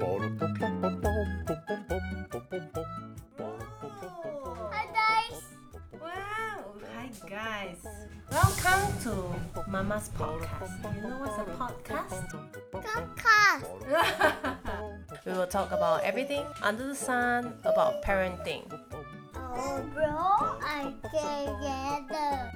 Hi guys. Wow! Hi guys! Welcome to Mama's podcast. You know what's a podcast? Podcast. we will talk about everything under the sun about parenting. Oh bro, I together.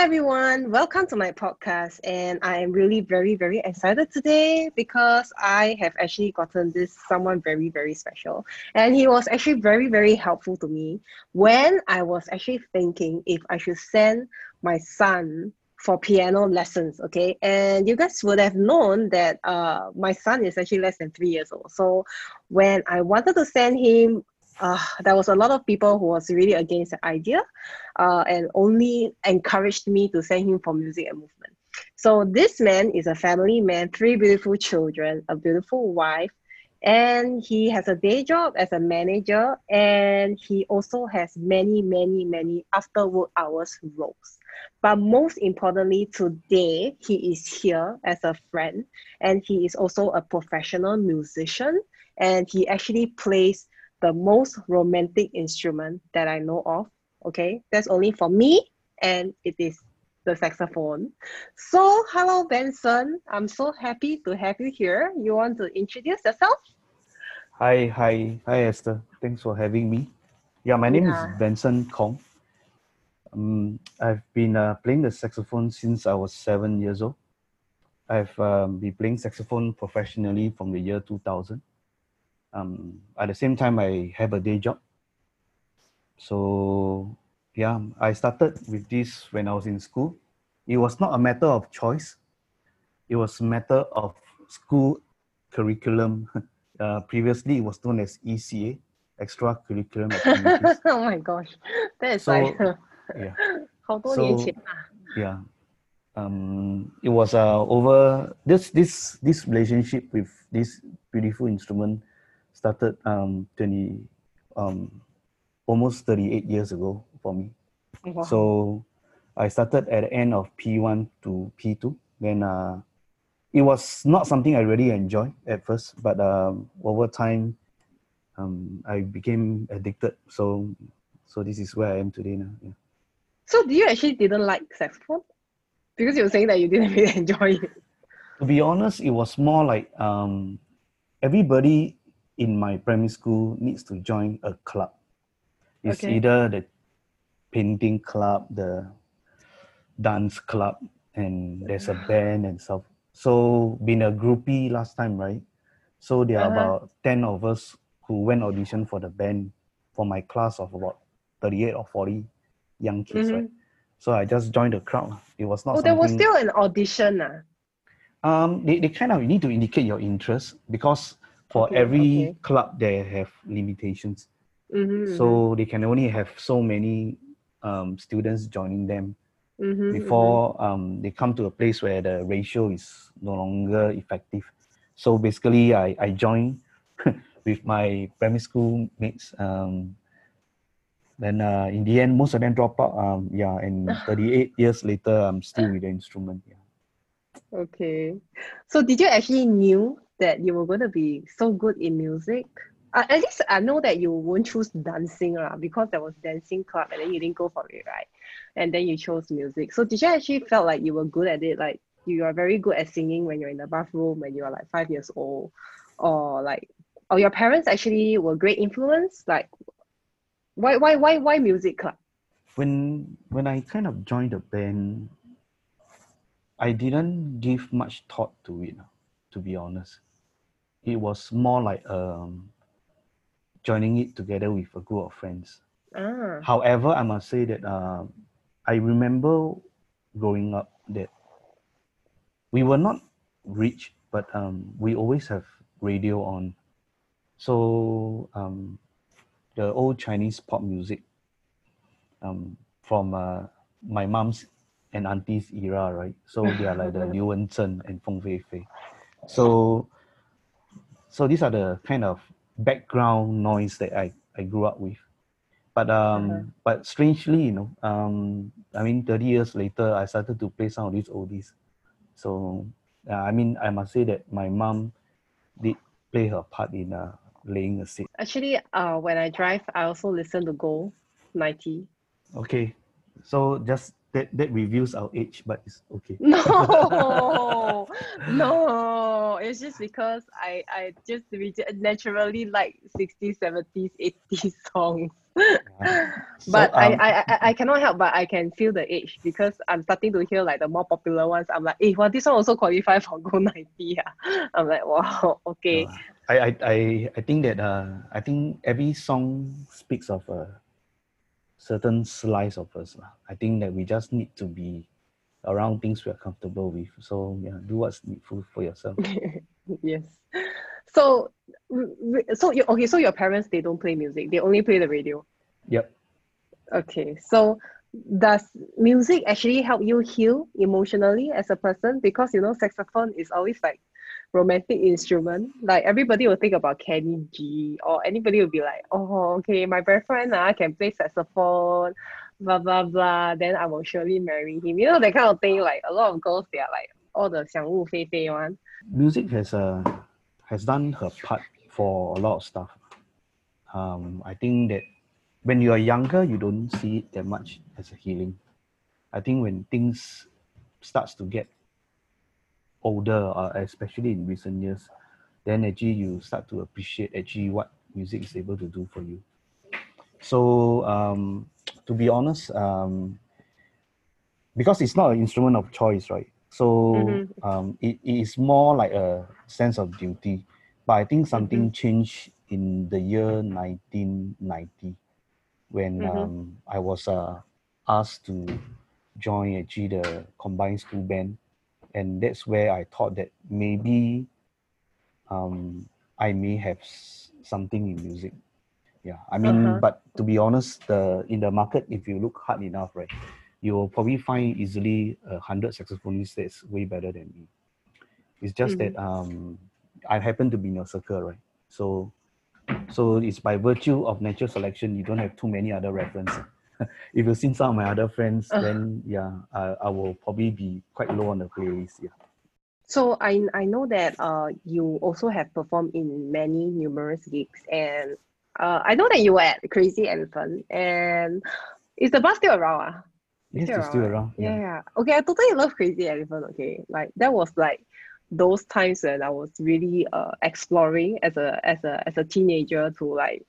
Hi everyone, welcome to my podcast. And I am really very, very excited today because I have actually gotten this someone very, very special. And he was actually very, very helpful to me when I was actually thinking if I should send my son for piano lessons. Okay. And you guys would have known that uh, my son is actually less than three years old. So when I wanted to send him, uh, there was a lot of people who was really against the idea uh, and only encouraged me to send him for music and movement. So this man is a family man, three beautiful children, a beautiful wife, and he has a day job as a manager, and he also has many, many, many after work hours roles. But most importantly, today he is here as a friend, and he is also a professional musician, and he actually plays the most romantic instrument that I know of okay that's only for me and it is the saxophone so hello benson i'm so happy to have you here you want to introduce yourself Hi, hi, hi, Esther. Thanks for having me. Yeah, my name Yeah. is Benson Kong. Um, I've been uh, playing the saxophone since I was seven years old. I've um, been playing saxophone professionally from the year 2000. Um, at the same time, I have a day job. So, yeah, I started with this when I was in school. It was not a matter of choice. It was a matter of school curriculum uh, previously it was known as ECA, extracurriculum activities. oh my gosh that is So, like yeah, 好多年 so- 前啊 yeah. Um, it was uh, over this this this relationship with this beautiful instrument started um, twenty um, almost thirty eight years ago for me. Wow. So I started at the end of P1 to P2. Then uh, it was not something I really enjoyed at first, but um, over time, um, I became addicted. So, so this is where I am today now. Yeah. so do you actually didn't like saxophone because you were saying that you didn't really enjoy it To be honest, it was more like um, everybody in my primary school needs to join a club. It's Okay. either the painting club, the dance club, and there's a band and stuff. So being a groupie last time, right? So there are Uh-huh. about ten of us who went audition for the band for my class of about thirty-eight or forty young kids, right? So I just joined the crowd. It was not oh there was still an audition ah. um, they, they kind of need to indicate your interest because for Okay, every okay. club they have limitations. Mhm, So they can only have so many um, students joining them mhm, mhm, before um, they come to a place where the ratio is no longer effective. So basically, I, I joined with my primary school mates. Um, then uh, in the end, most of them drop out. Um, yeah, and 38 years later, I'm still with the instrument. Yeah. Okay. So did you actually knew that you were going to be so good in music? Uh, at least I know that you won't choose dancing lah, because there was dancing club and then you didn't go for it, right? And then you chose music. So did you actually felt like you were good at it? Like you are very good at singing when you're in the bathroom when you are like five years old? Or like or your parents actually were great influence? Like why why why why music club? when when I kind of joined the band, I didn't give much thought to it. To be honest, it was more like um, joining it together with a group of friends. Ah. However, I must say that uh, I remember growing up that we were not rich, but um, we always have radio on. So um, the old Chinese pop music um, from uh, my mom's and auntie's era, right? So they are like the Liu Wenzheng and Feng Fei Fei. So, so these are the kind of background noise that I, I grew up with. But um, Uh-huh. but strangely, you know, um, I mean, 30 years later, I started to play some of these oldies. So, uh, I mean, I must say that my mom did play her part in uh, laying a seed. Actually, uh, when I drive, I also listen to Gold 90. Okay, so just that that reveals our age, but it's okay. No, no. It's just because I I just naturally like 60s, 70s, 80s songs. So, but I, um, I, I I cannot help but I can feel the age because I'm starting to hear like the more popular ones. I'm like, hey, well, this one also qualify for Gold 90. Yeah. I'm like, wow, okay. Uh, I, I, I, I think that uh, I think every song speaks of a certain slice of us. I think that we just need to be around things we are comfortable with. So yeah, do what's needful for yourself. yes. So, so you okay? So your parents they don't play music; they only play the radio. Yep. Okay. So, does music actually help you heal emotionally as a person? Because you know, saxophone is always like romantic instrument. Like everybody will think about Kenny G, or anybody will be like, "Oh, okay, my boyfriend ah can play saxophone." Blah blah blah. Then I will surely marry him. You know that kind of thing. Like a lot of girls, they are like all the 想入非非 one. Music has uh, has done her part for a lot of stuff. Um, I think that when you are younger, you don't see it that much as a healing. I think when things starts to get older, uh, especially in recent years, then actually you start to appreciate actually what music is able to do for you. So um, to be honest, um, because it's not an instrument of choice, right? So Mhm. um, it, it is more like a sense of duty. But I think something changed in the year 1990 when Mhm. um, I was uh, asked to join actually the combined school band. And that's where I thought that maybe um, I may have something in music. Yeah, I mean, Uh-huh. but to be honest, the in the market, if you look hard enough, right, you will probably find easily a hundred saxophonists that's way better than me. It's just that um, I happen to be in your circle, right? So, so it's by virtue of natural selection. You don't have too many other references. if you've seen some of my other friends, Uh. then yeah, I, I will probably be quite low on the playlist. Yeah. So I I know that uh you also have performed in many numerous gigs and uh I know that you were at Crazy Elephant and is the bus still around? Ah? Yes, Still it's still right? around. Yeah, yeah. Okay, I totally love Crazy Elephant. Okay, like that was like those times when I was really uh exploring as a as a as a teenager to like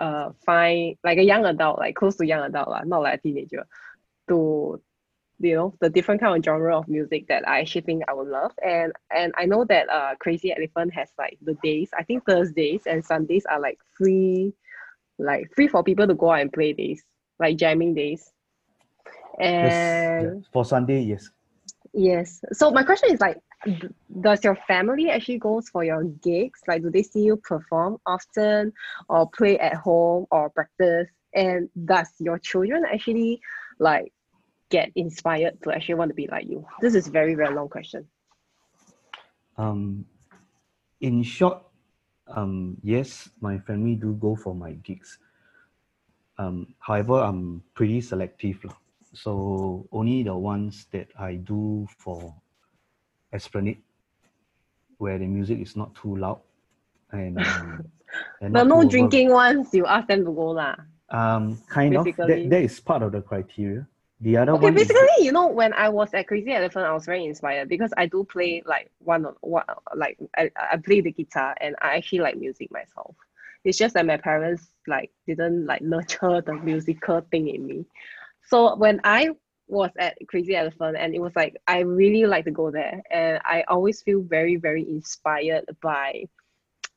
uh find like a young adult, like close to young adult, lah, not like a teenager, to you know the different kind of genre of music that I actually think I would love. And and I know that uh Crazy Elephant has like the days, I think Thursdays and Sundays are like free, like free for people to go out and play days, like jamming days. And yeah. For Sunday, yes. Yes. So my question is like, does your family actually goes for your gigs? Like, do they see you perform often, or play at home, or practice? And does your children actually like get inspired to actually want to be like you? This is very very long question. Um, in short, um, yes, my family do go for my gigs. Um, however, I'm pretty selective. So only the ones that I do for Esplanade, where the music is not too loud and um, and The no too over- drinking ones, you ask them to go lah. Um, kind of. That, that is part of the criteria. The other Okay, one is basically, you know, when I was at Crazy Elephant, I was very inspired because I do play like one of what like I, I play the guitar and I actually like music myself. It's just that my parents like didn't like nurture the musical thing in me. So when I was at Crazy Elephant and it was like I really like to go there and I always feel very, very inspired by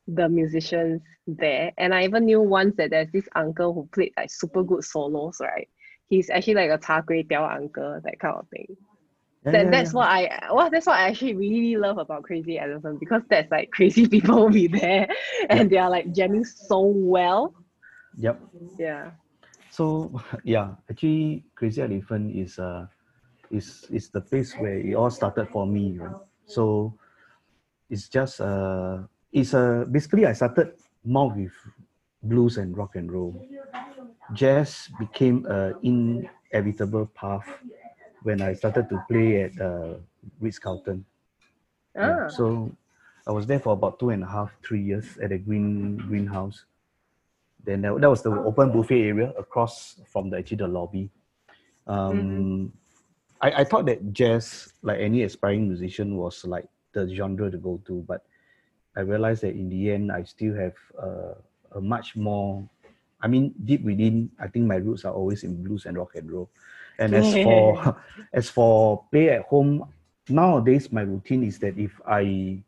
the musicians there. And I even knew once that there's this uncle who played like super good solos, right? He's actually like a cha kway teow uncle, that kind of thing. Yeah, That, yeah, that's yeah. what I well, that's what I actually really love about Crazy Elephant because that's like crazy people will be there and they are like jamming so well. Yep. Yeah. So yeah, actually, Crazy Elephant is uh is is the place where it all started for me, right? So it's just uh it's uh basically I started more with blues and rock and roll, jazz became an inevitable path when I started to play at uh, Ritz Carlton. Yeah, Ah, So I was there for about two and a half, three years at the green greenhouse. Then that, that was the open buffet area across from the actually the lobby. Um, I, I thought that jazz, like any aspiring musician, was like the genre to go to, but I realized that in the end, I still have uh, a much more. I mean, deep within, I think my roots are always in blues and rock and roll. And as for as for play at home, nowadays my routine is that if I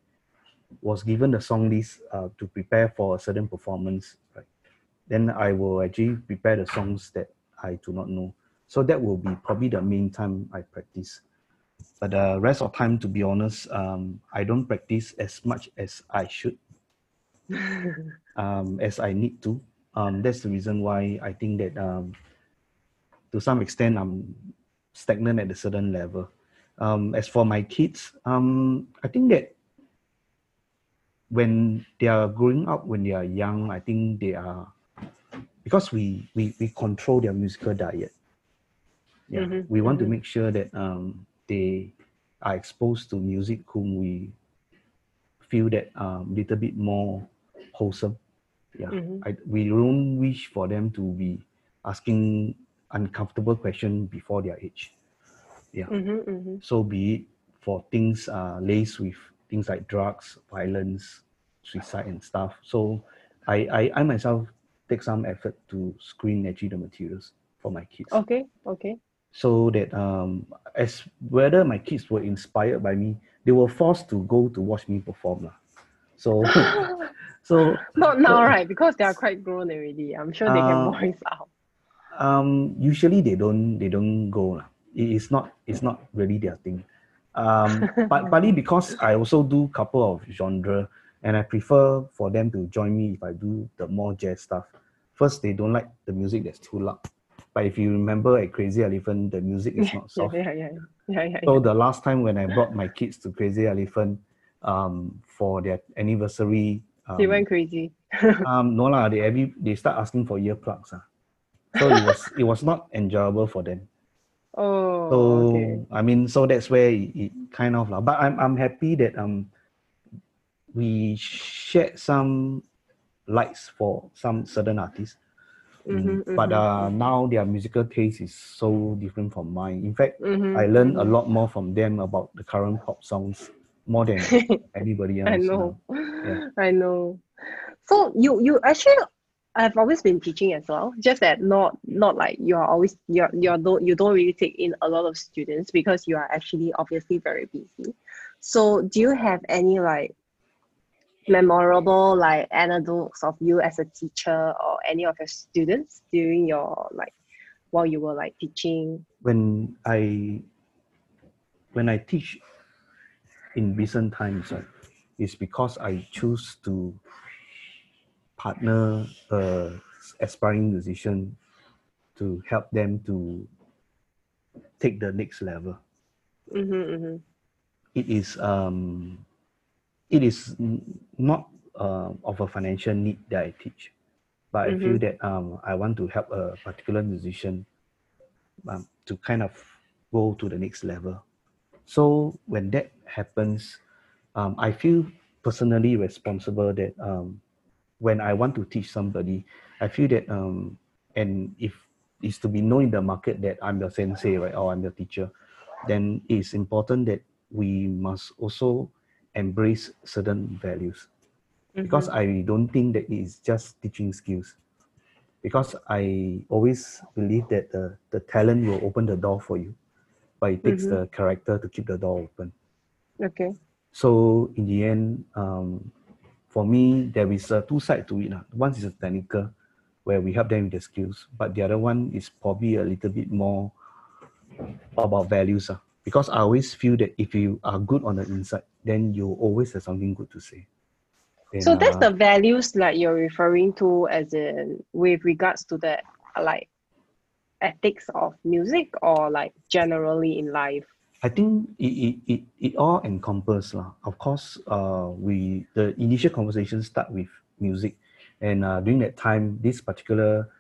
was given the song list uh, to prepare for a certain performance, right, then I will actually prepare the songs that I do not know. So that will be probably the main time I practice. But the rest of time, to be honest, um, I don't practice as much as I should, um, as I need to. Um, that's the reason why I think that um, to some extent I'm stagnant at a certain level. Um, as for my kids, um, I think that when they are growing up, when they are young, I think they are because we we, we control their musical diet. Yeah, Mhm, we want to mhm. make sure that um, they are exposed to music whom we feel that um little bit more wholesome. Yeah, Mhm. I, we don't wish for them to be asking uncomfortable questions before their age. Yeah. Mhm, mhm. So be it for things uh, laced with things like drugs, violence, suicide, and stuff. So I, I, I myself take some effort to screen actually the materials for my kids, Okay, okay. so that um, as whether my kids were inspired by me, they were forced to go to watch me perform lah. So so Not now, So- right? Because they are quite grown already. I'm sure they Uh, can voice out. um usually they don't they don't go lah. it is not it's not really their thing um but partly because i also do couple of genre and i prefer for them to join me if i do the more jazz stuff first they don't like the music that's too loud but if you remember at crazy elephant the music is not Yeah, soft yeah, yeah, yeah, yeah. so the last time when i brought my kids to crazy elephant um for their anniversary um, They went crazy. um no lah they every they start asking for earplugs ah. so it was it was not enjoyable for them Oh, so okay. I mean so that's where it, it kind of lah but I'm I'm happy that um we shared some lights for some certain artists Mm, Mhm, but uh now their musical taste is so different from mine in fact Mhm, I learned a mhm. lot more from them about the current pop songs more than anybody else I know. Yeah. I know. So you you actually I've always been teaching as well. Just that not not like you are always you're you're don't you don't really take in a lot of students because you are actually obviously very busy. So do you have any like memorable like anecdotes of you as a teacher or any of your students during your like while you were like teaching? when I when I teach in recent times, right, it's because I choose to partner a aspiring musician to help them to take the next level. Mm-hmm, mm-hmm. It is um, it is not uh, of a financial need that I teach, but I feel that um, I want to help a particular musician um, to kind of go to the next level. So when that happens, um, I feel personally responsible that um, when I want to teach somebody, I feel that um, and if it's to be known in the market that I'm your sensei, right, or I'm your teacher, then it's important that we must also embrace certain values because I don't think that it is just teaching skills. Because I always believe that the, the talent will open the door for you, but it takes Mhm. the character to keep the door open. Okay. So in the end, um, for me, there is a two side to it. lah. One is a technical, where we help them with the skills, but the other one is probably a little bit more about values. ah. Because I always feel that if you are good on the inside, then you always have something good to say. So that's uh, the values that you're referring to as in with regards to the like ethics of music or like generally in life. I think it, it, it, it all encompasses. lah. Of course, uh, we the initial conversation start with music. And uh, during that time, this particular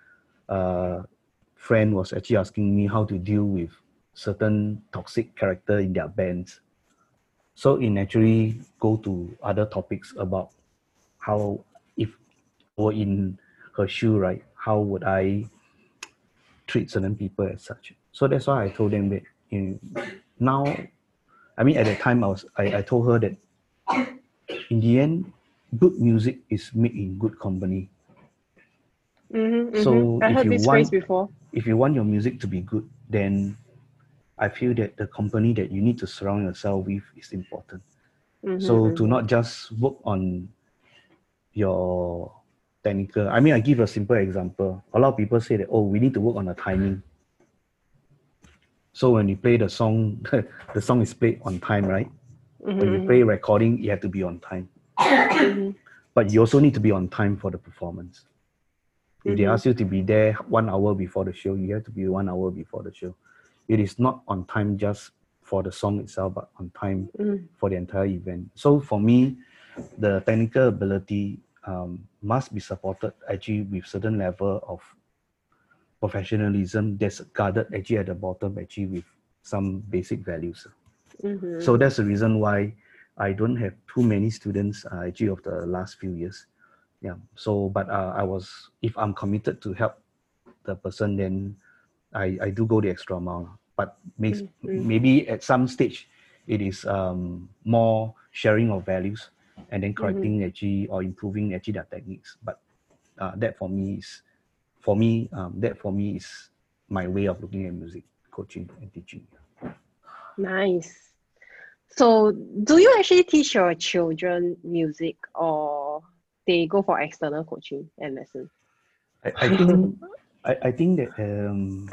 uh, friend was actually asking me how to deal with certain toxic character in their bands. So it naturally go to other topics about how if I were in her shoe, right? How would I treat certain people as such? So that's why I told them that now, I mean at the time I was I, I told her that in the end, good music is made in good company. Mm-hmm, So mm-hmm. I if heard you this want- phrase before. if you want your music to be good, then I feel that the company that you need to surround yourself with is important. Mhm, So to not just work on your technical. I mean, I give a simple example. A lot of people say that oh, we need to work on the timing. So when you play the song, the song is played on time, right? Mhm, When you mhm, play recording, you have to be on time. mhm. But you also need to be on time for the performance. If they ask you to be there one hour before the show, you have to be one hour before the show. It is not on time just for the song itself, but on time Mhm. for the entire event. So for me, the technical ability um, must be supported actually with certain level of professionalism that's guarded actually at the bottom actually with some basic values. Mhm. So that's the reason why I don't have too many students uh, actually of the last few years. Yeah. So, but uh, I was, if I'm committed to help the person, then I, I do go the extra mile. But makes, Mm, mm. maybe at some stage, it is um, more sharing of values and then correcting actually or improving actually their techniques. But uh, that for me is, for me, um, that for me is my way of looking at music coaching and teaching. Nice. So, do you actually teach your children music or they go for external coaching and lessons? I, I think I, I think that um,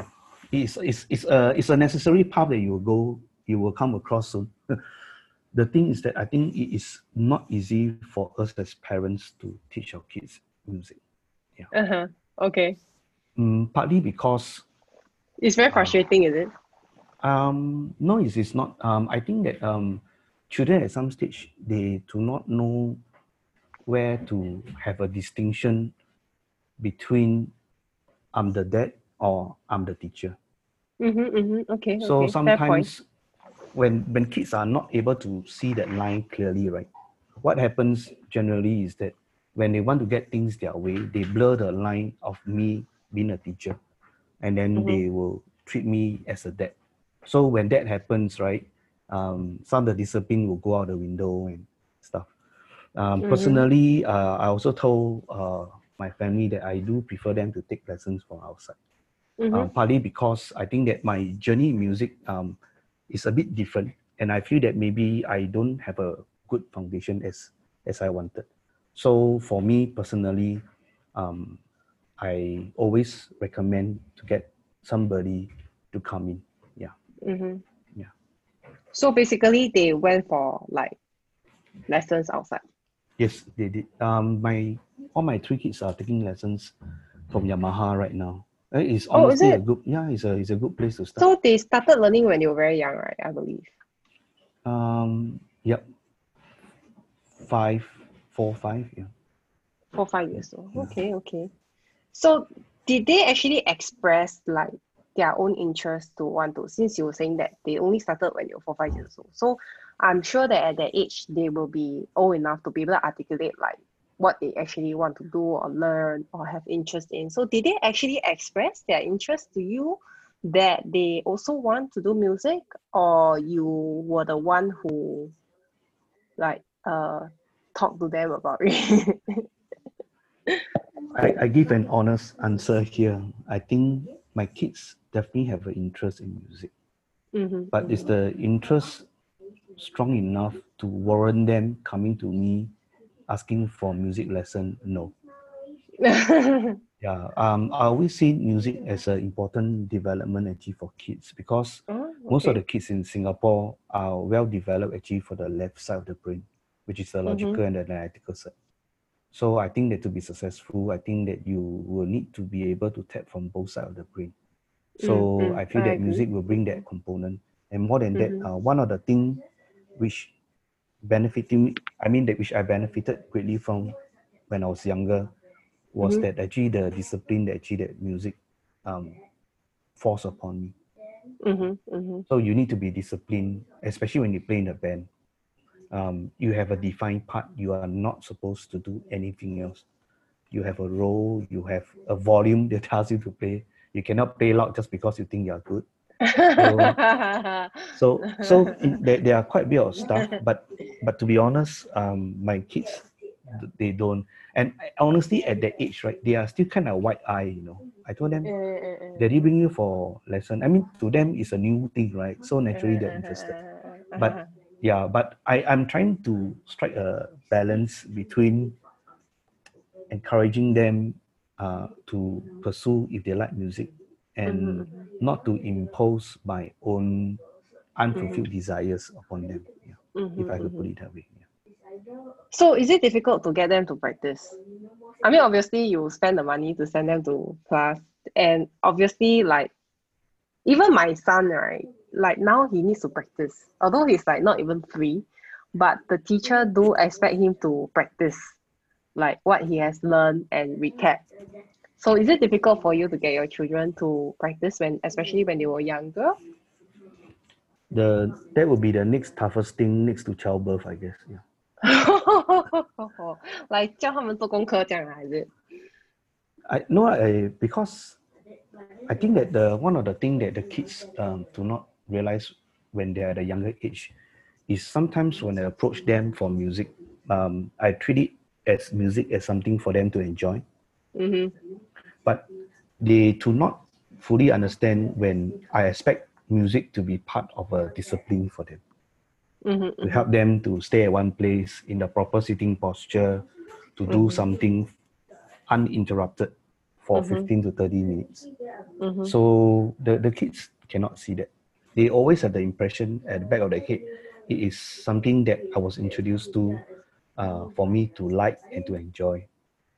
it's, it's, it's, a, it's a necessary path that you will go you will come across soon. the thing is that I think it is not easy for us as parents to teach our kids music. Yeah. Uh-huh. Okay. Mm, partly because It's very Ah. frustrating, is it? um, no, it is not. Um, I think that um, children at some stage they do not know where to have a distinction between I'm the dad or I'm the teacher. Mm-hmm, mm-hmm. Okay. So okay. Sometimes when when kids are not able to see that line clearly, right? What happens generally is that when they want to get things their way, they blur the line of me being a teacher, and then Mhm. they will treat me as a dad. So when that happens, right, um, some of the discipline will go out the window and stuff. Um, Mhm. Personally, uh, I also told uh, my family that I do prefer them to take lessons from outside Mhm. um, partly because I think that my journey in music um, is a bit different, and I feel that maybe I don't have a good foundation as as I wanted. So for me personally, um, I always recommend to get somebody to come in. Yeah. Mm-hmm. Yeah. So basically, they went for like lessons outside. Yes, they did. Um, my all my three kids are taking lessons from Yamaha right now. Uh, It's Oh, is honestly a good yeah, it's a it's a good place to start. So they started learning when they were very young, right? I believe. Um, yep. Five, four, five, yeah. Four, five years old. Yeah. Okay, okay. So did they actually express like their own interest to want to, since you were saying that they only started when they were four, five years old. So I'm sure that at that age they will be old enough to be able to articulate like what they actually want to do or learn or have interest in. So did they actually express their interest to you that they also want to do music or you were the one who like uh talk to them about it? I, I give an honest answer here. I think my kids definitely have an interest in music, Mhm, but is the interest strong enough to warrant them coming to me asking for music lesson? No. Yeah. Um, I always see music as an important development actually for kids because Oh, most of the kids in Singapore are well developed actually for the left side of the brain, which is the logical and the analytical side. So I think that to be successful, I think that you will need to be able to tap from both sides of the brain. So Mm, mm, I feel I that agree. music will bring that component. And more than Mhm. that, uh, one of the things which benefiting, I mean that which I benefited greatly from when I was younger was Mhm. that actually the discipline that actually that music um, forced upon me. Mm-hmm, mm-hmm. So you need to be disciplined, especially when you play in a band. Um, you have a defined part. You are not supposed to do anything else. You have a role. You have a volume that tells you to play. You cannot play loud just because you think you are good. So so there, there are quite a bit of stuff, but but to be honest, um, my kids they don't. And honestly, at that age, right, they are still kind of wide eye. You know, I told them, Mm, Daddy bring you for lesson. I mean, to them it's a new thing, right? So naturally they're interested. But yeah, but I I'm trying to strike a balance between encouraging them uh, to pursue if they like music and mm-hmm, mm-hmm. not to impose my own unfulfilled mm. desires upon them. Yeah, mm-hmm, if I could put it that way. Yeah. So is it difficult to get them to practice? I mean, obviously you spend the money to send them to class, and obviously like even my son, right? Like now he needs to practice. Although he's like not even three, but the teacher do expect him to practice like what he has learned and recap. So is it difficult for you to get your children to practice when especially when they were younger? The that would be the next toughest thing next to childbirth, I guess. Yeah. like 叫他们做功课这样啊还是？ I no, I because I think that the one of the thing that the kids um, do not realize when they are at a younger age is sometimes when I approach them for music, um, I treat it as music as something for them to enjoy, Mm-hmm. but they do not fully understand when I expect music to be part of a discipline for them. Mm-hmm. to help them to stay at one place in the proper sitting posture, to do something uninterrupted for 15 to 30 minutes. Mhm. So the, the kids cannot see that. They always have the impression at the back of their head, it is something that I was introduced to uh, for me to like and to enjoy.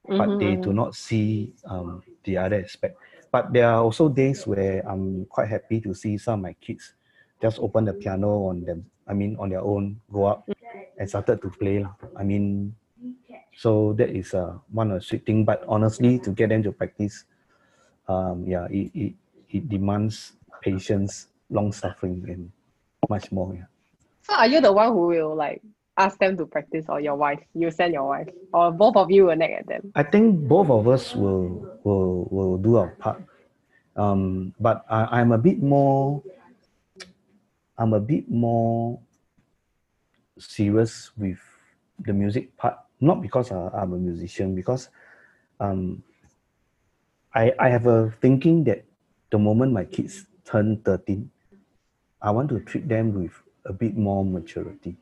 But they do not see um, the other aspect. But there are also days where I'm quite happy to see some of my kids just open the piano on them. I mean, on their own, go up and started to play. I mean, so that is uh, one of the sweet thing. But honestly, to get them to practice, um, yeah, it, it, it demands patience, long suffering, and much more. Yeah. So are you the one who will like ask them to practice or your wife? You send your wife. Or both of you will nag at them. I think both of us will will will do our part. Um, but I, I'm a bit more I'm a bit more serious with the music part, not because I, I'm a musician, because um, I I have a thinking that the moment my kids turn 13, I want to treat them with a bit more maturity.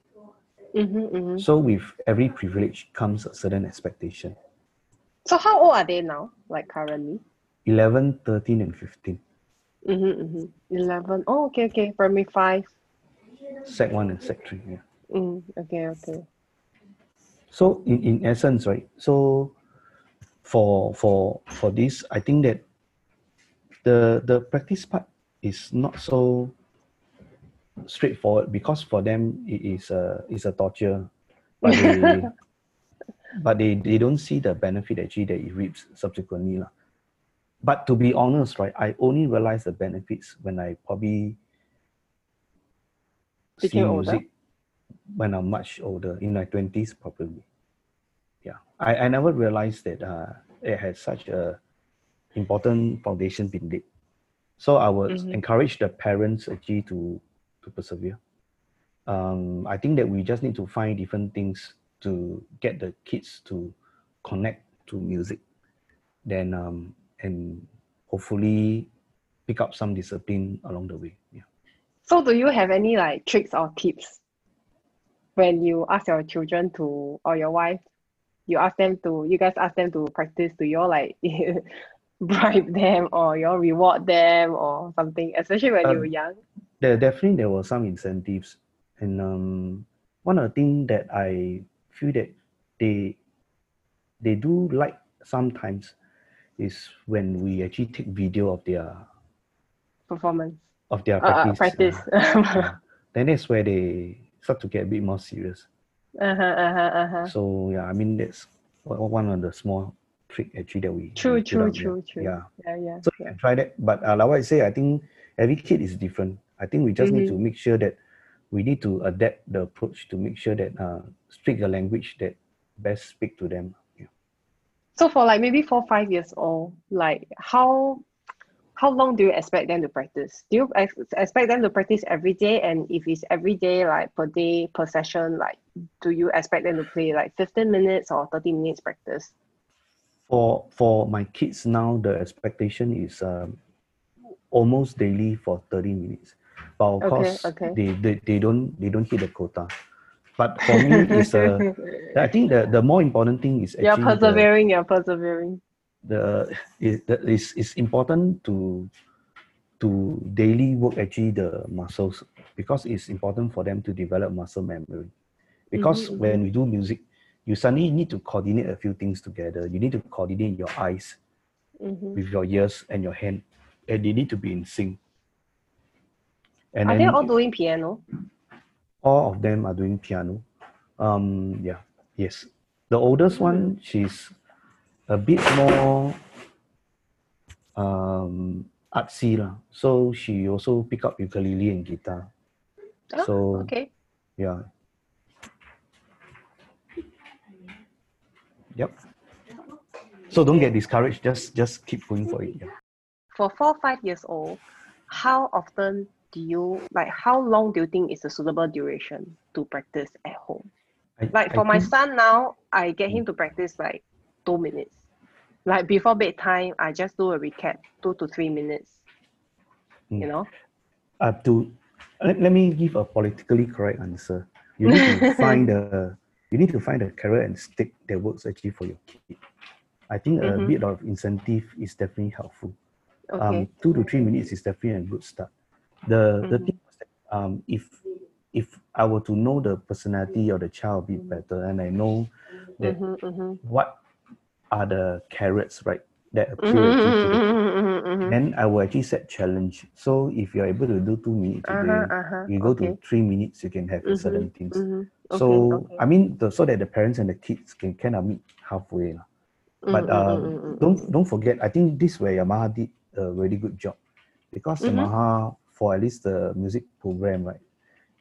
Mm-hmm, mm-hmm. So with every privilege comes a certain expectation. So how old are they now? Like currently? 11, 13, and 15. Mm-hmm, mm-hmm. 11. Oh, okay, okay. Primary 5. Sec 1 and Sec 3. Yeah. Mm, okay, okay. So in, in essence, right? So for for for this, I think that the the practice part is not so straightforward because for them it is a is a torture. But they but they, they don't see the benefit actually that it reaps subsequently. lah. But to be honest, right, I only realized the benefits when I probably see music when I'm much older, in my twenties probably. Yeah, I, I never realized that uh, it had such a important foundation been laid. So I would Mhm. encourage the parents actually to to persevere. Um, I think that we just need to find different things to get the kids to connect to music, then um, and hopefully pick up some discipline along the way. Yeah. So do you have any like tricks or tips when you ask your children to or your wife, you ask them to you guys ask them to practice, do you all like bribe them or you all reward them or something, especially when you Um, were young? There definitely there were some incentives and um, one of the things that i feel that they they do like sometimes is when we actually take video of their Performance. of their Uh, uh, practice, practice. uh, then that's where they start to get a bit more serious uh-huh, uh-huh, uh-huh. so yeah i mean that's one of the small trick actually that we True, true, there. true, true. Yeah. Yeah, yeah. So yeah. try that. But uh, like I say, I think every kid is different. I think we just need to make sure that we need to adapt the approach to make sure that uh, speak a language that best speak to them. Yeah. So for like maybe four, five years old, like how how long do you expect them to practice? Do you ex- expect them to practice every day? And if it's every day, like per day, per session, like do you expect them to play like 15 minutes or 30 minutes practice? For for my kids now, the expectation is um, almost daily for 30 minutes. But of Okay, course, okay. They, they they don't they don't hit the quota. But for me, it's a I think the, the more important thing is you're actually the- persevering, you're persevering. the is is is important to to daily work actually the muscles because it's important for them to develop muscle memory. Because Mhm, when we do music, you suddenly need to coordinate a few things together. You need to coordinate your eyes Mhm. with your ears and your hand, and they need to be in sync. And Are they all doing piano? all of them are doing piano. Um, yeah, yes. The oldest one, she's a bit more um, artsy lah. So she also pick up ukulele and guitar. Oh, so Okay. yeah. Yep. So don't get discouraged. Just just keep going for it. Yeah. For four, five years old, how often do you like how long do you think is a suitable duration to practice at home? I- Like I for my think- son now, I get him to practice like two minutes. Like before bedtime, I just do a recap, two to three minutes. You Mm. know? uh, to let, let me give a politically correct answer. You need to find the you need to find the carrot and stick that works actually for your kid. I think a Mhm. bit of incentive is definitely helpful. Okay. Um, two to three minutes is definitely a good start. The the Mhm. thing was that, um, if if I were to know the personality of the child a bit better and I know that Mhm, mhm. what are the carrots right that Mhm, appeal actually to the mhm, mhm, mhm. then I will actually set challenge. So if you're able to do two minutes a day, Uh-huh, uh-huh. you go okay. to three minutes, you can have certain things. Okay, so okay. I mean, the, so that the parents and the kids can kind of meet halfway. lah. But Mm, mm, mm, mm, mm, don't don't forget, I think this where Yamaha did a really good job because. Yamaha for at least the music program, right?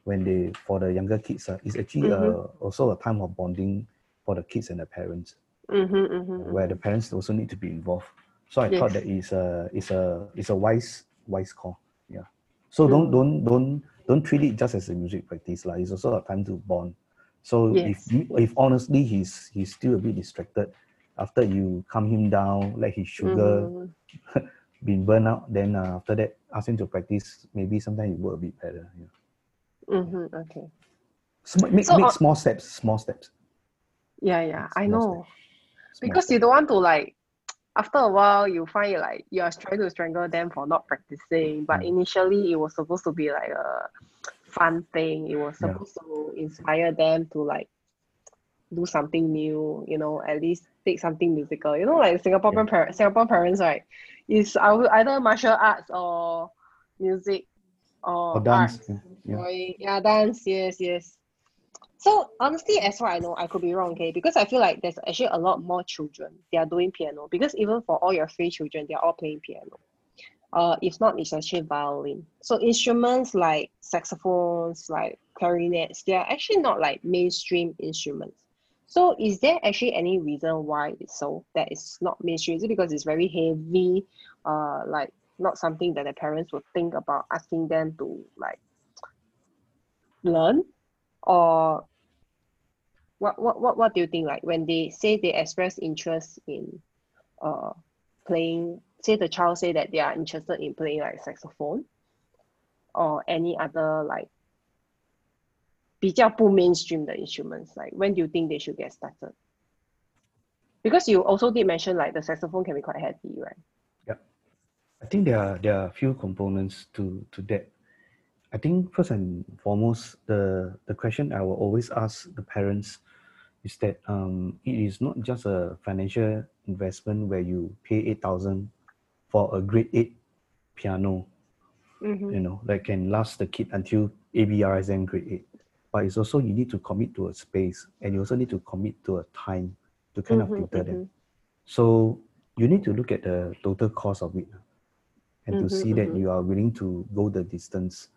When they for the younger kids, uh, it's actually uh, Mhm. also a time of bonding for the kids and the parents Mhm, mhm, where the parents also need to be involved. So I thought Yes. that is a is a is a wise wise call. Yeah. So don't Mm. don't don't don't treat it just as a music practice. Like it's also a time to bond. So Yes. if you, if honestly he's he's still a bit distracted after you calm him down, let his sugar mhm. Been burned out, then uh, after that ask him to practice, maybe sometimes it work a bit better. Yeah. Mhm, Okay. Sm- make, So, make uh, small steps, small steps. Yeah, yeah, I know. Small Because you don't want to like after a while you find it like you're trying to strangle them for not practicing. But Mm. initially it was supposed to be like a fun thing. It was Yeah. supposed to inspire them to like do something new, you know, at least take something musical. You know, like Singaporean par- Singapore parents, right? Is either martial arts or music or, or dance. arts. Yeah. yeah. Yeah, dance. Yes, yes. So honestly, as far I know, I could be wrong, okay? Because I feel like there's actually a lot more children they are doing piano. Because even for all your three children, they are all playing piano. Uh, if not, it's actually violin. So instruments like saxophones, like clarinets, they are actually not like mainstream instruments. So is there actually any reason why it's so that it's not mainstream? Is it because it's very heavy, uh, like not something that the parents would think about asking them to like learn, or what what what what do you think? Like when they say they express interest in uh playing, say the child say that they are interested in playing like saxophone, or any other like 比较不 mainstream 的 instruments, like when do you think they should get started? Because you also did mention like the saxophone can be quite heavy, right? I think there are there are a few components to to that. I think first and foremost, the the question I will always ask the parents is that um, it is not just a financial investment where you pay eight thousand for a grade eight piano, Mm-hmm. you know, that can last the kid until ABRSM grade eight. But it's also you need to commit to a space and you also need to commit to a time to kind Mhm, of tutor them. So you need to look at the total cost of it and to Mhm, see that mhm. you are willing to go the distance.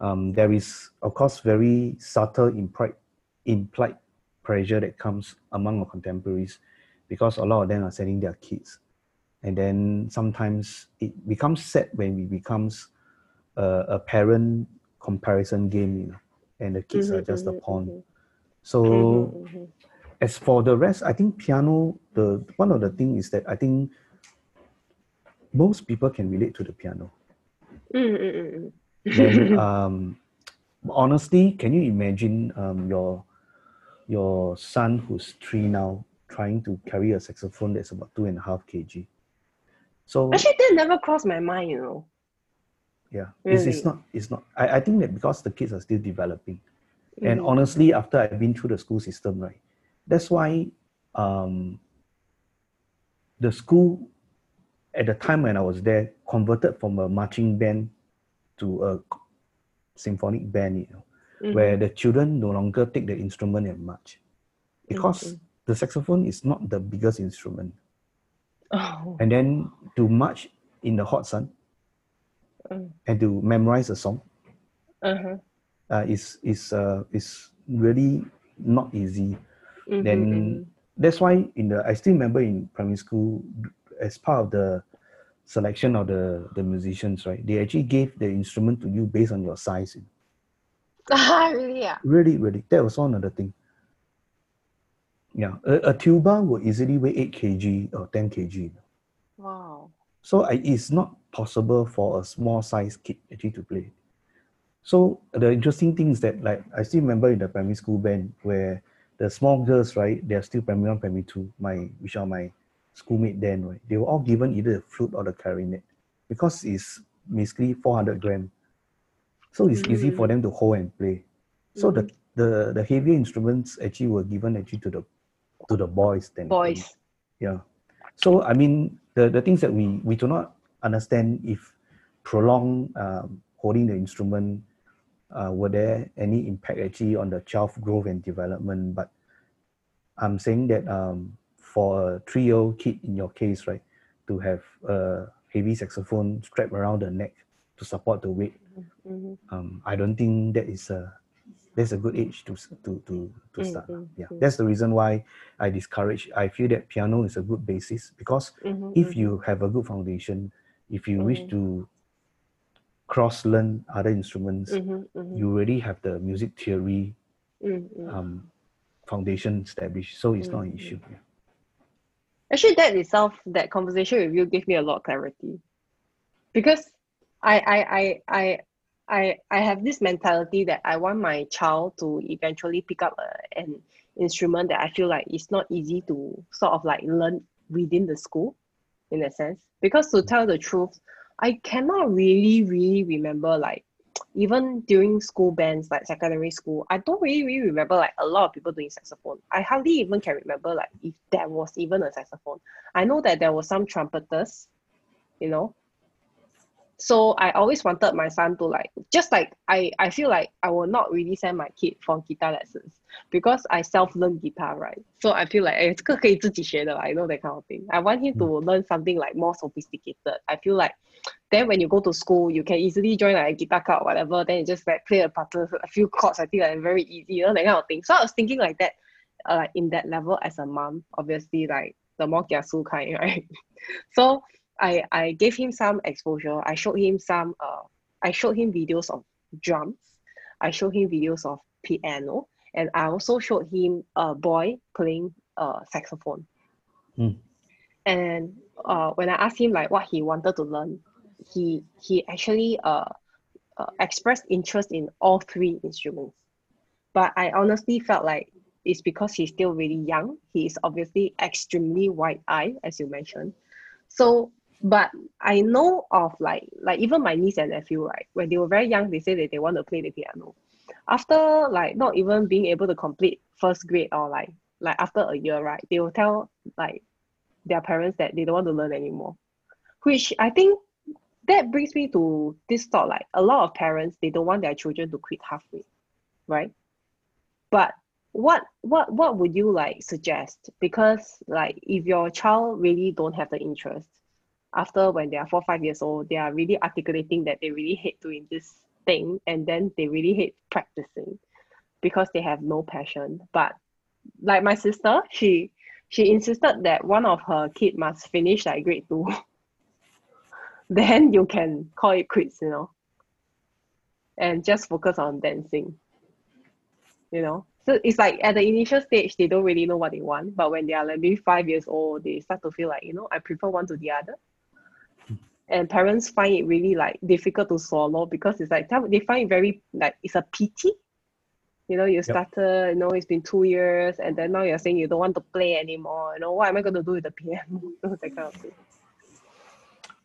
Um, there is, of course, very subtle implied, implied pressure that comes among our contemporaries because a lot of them are sending their kids. And then sometimes it becomes sad when it becomes a, a parent comparison game, you know, and the kids are Mhm, just a mhm, pawn. mhm. So Mhm, mhm. as for the rest, I think piano, the one of the thing is that I think most people can relate to the piano. Mm, mm, mm. Then um, honestly, can you imagine um, your your son who's three now trying to carry a saxophone that's about two and a half kg? So Actually, that never crossed my mind, you know. Yeah, it's, it's not it's not. I, I think that because the kids are still developing, and Mhm. honestly, after I've been through the school system, right, that's why um, the school at the time when I was there converted from a marching band to a symphonic band, you know, Mhm. where the children no longer take the instrument and march because Mhm. the saxophone is not the biggest instrument. Oh. And then to march in the hot sun Mm. and to memorize a song Uh-huh. uh, is is uh, is really not easy. Mhm, then mhm. that's why in the I still remember in primary school as part of the selection of the the musicians right they actually gave the instrument to you based on your size Ah, really? Yeah. really really that was one of thing yeah a, a tuba will easily weigh 8 kg or 10 kg Wow. so I, it's not possible for a small size kid actually to play so the interesting thing is that like i still remember in the primary school band where the small girls right they're still primary one primary two my which are my schoolmate then right they were all given either the flute or the clarinet because it's basically 400 gram so it's easy for them to hold and play so the, the the heavier instruments actually were given actually to the to the boys then Boys. yeah. So I mean, the, the things that we we do not understand if prolonged um, holding the instrument, uh, were there any impact actually on the child's growth and development? But I'm saying that um, for a three-year-old kid in your case, right, to have a heavy saxophone strapped around the neck to support the weight, Mhm. um, I don't think that is a that's a good age to to to to Mm, start. mm, Yeah, that's the reason why I discourage. I feel that piano is a good basis because Mhm, if you have a good foundation, if you wish Mhm. to cross learn other instruments, Mhm, mhm, you already have the music theory mm, mm. um, foundation established, so it's not an Mm, issue. Yeah. Actually, that itself, that conversation with you gave me a lot of clarity. Because I I I I I I have this mentality that I want my child to eventually pick up a, an instrument that I feel like it's not easy to sort of like learn within the school, in a sense. Because to tell the truth, I cannot really really remember like even during school bands like secondary school, I don't really, really remember like a lot of people doing saxophone. I hardly even can remember like if there was even a saxophone. I know that there were some trumpeters, you know So I always wanted my son to like just like I I feel like I will not really send my kid for guitar lessons because I self learn guitar right. So I feel like 哎这个可以自己学的 I know that kind of thing. I want him to learn something like more sophisticated. I feel like then when you go to school, you can easily join like a guitar club or whatever. Then you just like play a particular a few chords. I think like very easy, you know that kind of thing. So I was thinking like that, uh, like in that level as a mom, obviously like the more kiasu kind, right? so I I gave him some exposure. I showed him some uh I showed him videos of drums. I showed him videos of piano, and I also showed him a boy playing uh saxophone. Mm. And uh, when I asked him like what he wanted to learn, he he actually uh, uh expressed interest in all three instruments. But I honestly felt like it's because he's still really young. He is obviously extremely wide-eyed, as you mentioned. So, but I know of like like even my niece and nephew, right? When they were very young, they say that they want to play the piano. After like not even being able to complete first grade or like like after a year, right? They will tell like their parents that they don't want to learn anymore. Which I think that brings me to this thought like a lot of parents they don't want their children to quit halfway, right? But what what what would you like suggest? Because like if your child really don't have the interest, after when they are four five years old, they are really articulating that they really hate doing this thing, and then they really hate practicing because they have no passion. But like my sister, she she insisted that one of her kid must finish like grade two. then you can call it quits, you know. And just focus on dancing. You know. So it's like at the initial stage they don't really know what they want. But when they are like maybe five years old, they start to feel like, you know, I prefer one to the other. And parents find it really like difficult to swallow because it's like they find it very like it's a pity. You know you started you know it's been two years and then now you're saying you don't want to play anymore. You know what am i going to do with the piano that kind of thing.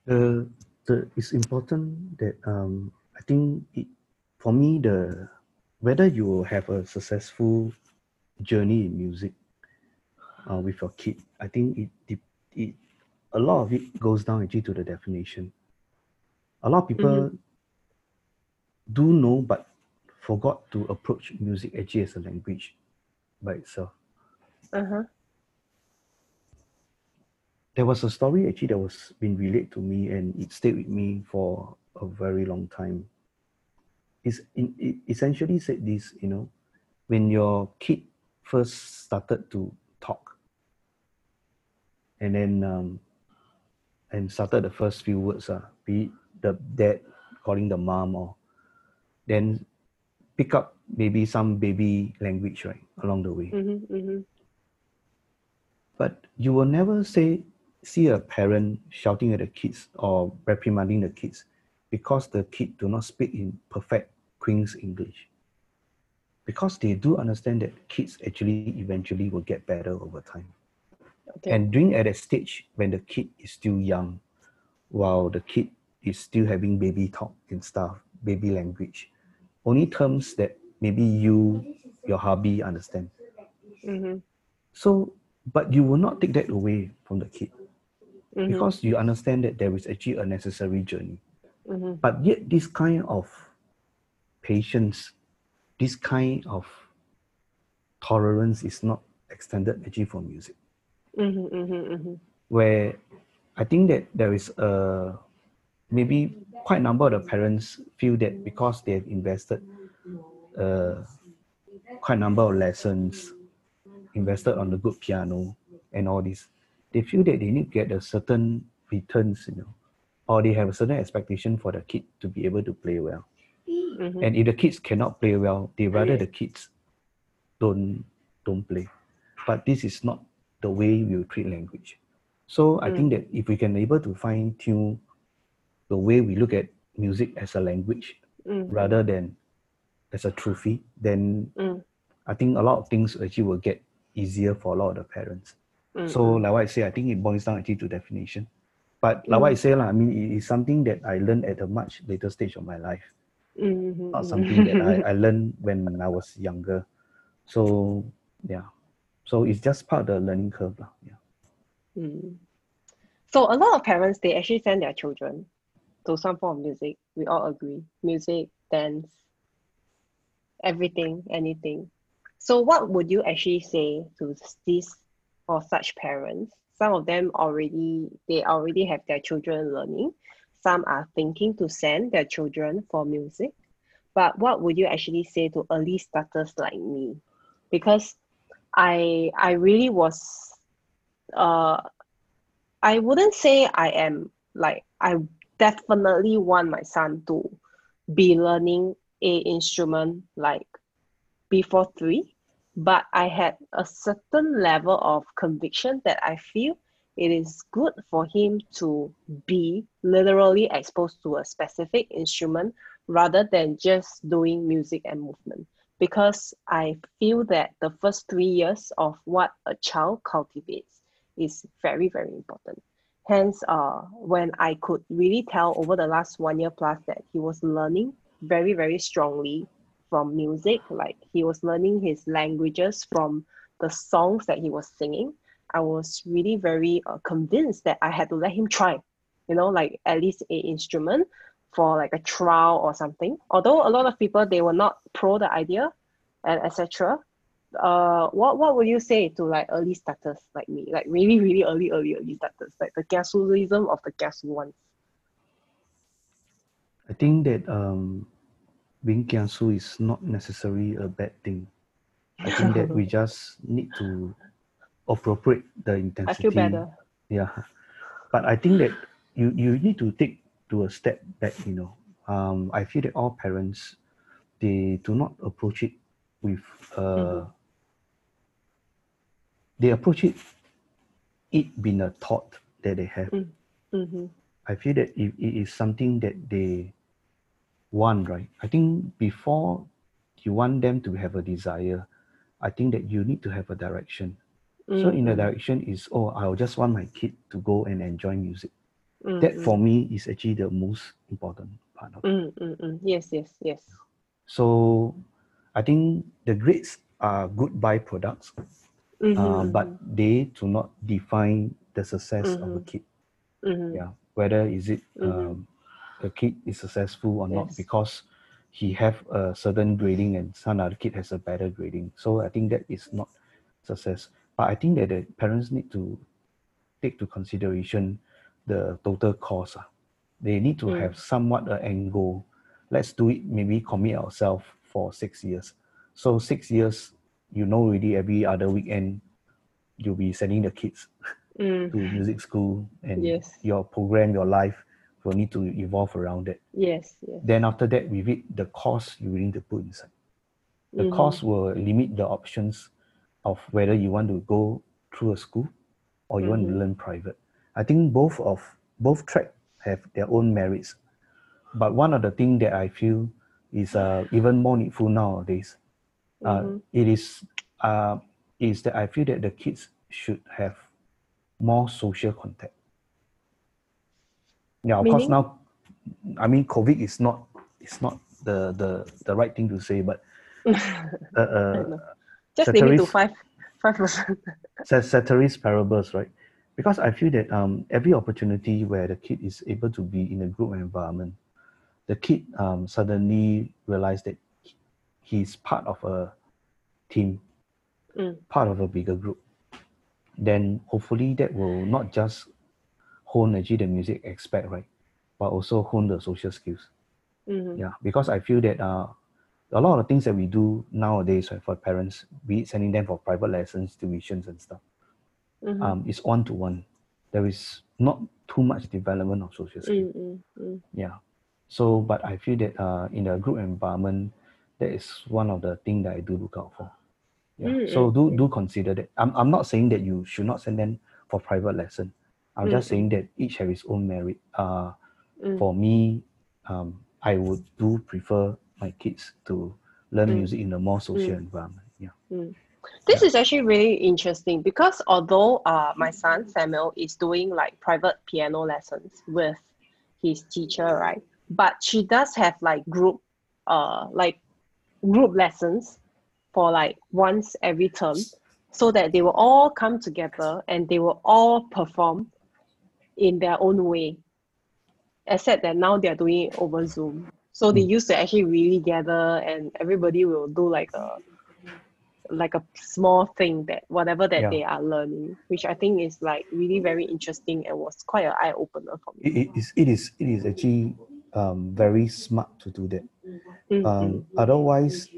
The the it's important that um i think it, for me the whether you have a successful journey in music uh, with your kid i think it, it it a lot of it goes down actually to the definition. A lot of people Mhm. do know but forgot to approach music actually as a language by itself. Uh-huh. There was a story actually that was been relayed to me and it stayed with me for a very long time. It's in, it essentially said this you know when your kid first started to talk and then um, and started the first few words uh, be the dad calling the mom or then pick up maybe some baby language right along the way mm-hmm, mm-hmm. but you will never say see a parent shouting at the kids or reprimanding the kids because the kid do not speak in perfect Queen's English. Because they do understand that kids actually eventually will get better over time. Okay And doing at a stage when the kid is still young, while the kid is still having baby talk and stuff, baby language, only terms that maybe you, your hubby understand. mm-hmm, So, but you will not take that away from the kid mm-hmm, because you understand that there is actually a necessary journey. mm-hmm, But yet, this kind of patience, this kind of tolerance is not extended actually for music. Mm-hmm, mm-hmm, mm-hmm. Where I think that there is a maybe quite a number of the parents feel that because they have invested uh, quite a number of lessons, invested on the good piano and all this, they feel that they need to get a certain returns, you know, or they have a certain expectation for the kid to be able to play well. Mm-hmm. And if the kids cannot play well, they rather the kids don't don't play. But this is not the way we treat language. So I think that if we can able to fine tune the way we look at music as a language Mm, rather than as a trophy, then mm, I think a lot of things actually will get easier for a lot of the parents. mm, So like what I say, I think it boils down actually to definition. But like what I say, lah, I mean, it is something that I learned at a much later stage of my life, mm-hmm, not something that I, I learned when I was younger. So yeah, so it's just part of the learning curve. Yeah. Mm. So a lot of parents they actually send their children to some form of music. We all agree. Music, dance, everything, anything. So what would you actually say to these or such parents? Some of them already they already have their children learning. Some are thinking to send their children for music. But what would you actually say to early starters like me? Because I I really was uh I wouldn't say I am like I definitely want my son to be learning a instrument like before three, but I had a certain level of conviction that I feel it is good for him to be literally exposed to a specific instrument rather than just doing music and movement. Because I feel that the first three years of what a child cultivates is very, very important. Hence, uh, when I could really tell over the last one year plus that he was learning very, very strongly from music, like he was learning his languages from the songs that he was singing, I was really very uh, convinced that I had to let him try, you know, like at least a instrument for like a trial or something. Although a lot of people they were not pro the idea and etc. uh, what what would you say to like early starters like me, like really really early early early starters, like the kiasuism of the kiasu ones? I think that um, being kiasu is not necessarily a bad thing. I think that we just need to appropriate the intensity. I feel better. Yeah, but I think that you you need to take to a step back. You know, um, I feel that all parents they do not approach it with uh, Mhm. they approach it it being a thought that they have. Mm-hmm. I feel that if it is something that they want, right? I think before you want them to have a desire, I think that you need to have a direction. So in the Mm-hmm. direction is, oh, I'll just want my kid to go and enjoy music. Mm-hmm. That for me is actually the most important part of it. Mm-hmm. Yes, yes, yes. So I think the grades are good byproducts, Mm-hmm. uh, but they do not define the success of a Mhm. kid. mm-hmm. yeah whether is it um, the kid is successful or not because he have a certain grading and some other kid has a better grading so i think that is not success but i think that the parents need to take to consideration the total cost ah. they need to Mm. have somewhat an end goal let's do it maybe commit ourselves for six years so six years you know already every other weekend you'll be sending the kids Mm. to music school and Yes. your program, your life will need to evolve around that. Yes, yes. Then after that, with it, the cost you willing to put inside. The Mhm. cost will limit the options of whether you want to go through a school or you want to Mhm. learn private. I think both of both track have their own merits. But one of the things that I feel is uh, even more needful nowadays, uh, Mhm. it is uh, is that I feel that the kids should have more social contact. Yeah, of course now, I mean, COVID is not it's not the the the right thing to say, but uh, uh, Just limit to five five percent. Cet- ceteris paribus, right? Because I feel that um, every opportunity where the kid is able to be in a group environment, the kid um, suddenly realize that he's part of a team, Mm. part of a bigger group. Then hopefully that will not just hone actually the music aspect, right? But also hone the social skills. Mhm. Yeah, because I feel that uh, a lot of the things that we do nowadays right, for parents, be it sending them for private lessons, tuitions and stuff, Mhm. um, is one to one. There is not too much development of social skills. Mm, mm, mm. Yeah. So, but I feel that uh, in a group environment, that is one of the things that I do look out for. Yeah. Mm, so mm, do do consider that. I'm, I'm not saying that you should not send them for private lesson. I'm just saying that each have its own merit. Uh, for me, um, I would do prefer my kids to learn music in a more social environment. Yeah. This is actually really interesting because although uh, my son Samuel is doing like private piano lessons with his teacher, right? But she does have like group, uh, like group lessons for like once every term, so that they will all come together and they will all perform in their own way. Except that now they are doing it over Zoom. So they Mm. used to actually really gather and everybody will do like a like a small thing that whatever that Yeah. they are learning, which I think is like really very interesting and was quite an eye opener for me. It, is it is it is actually um, very smart to do that. Mm, Um, otherwise,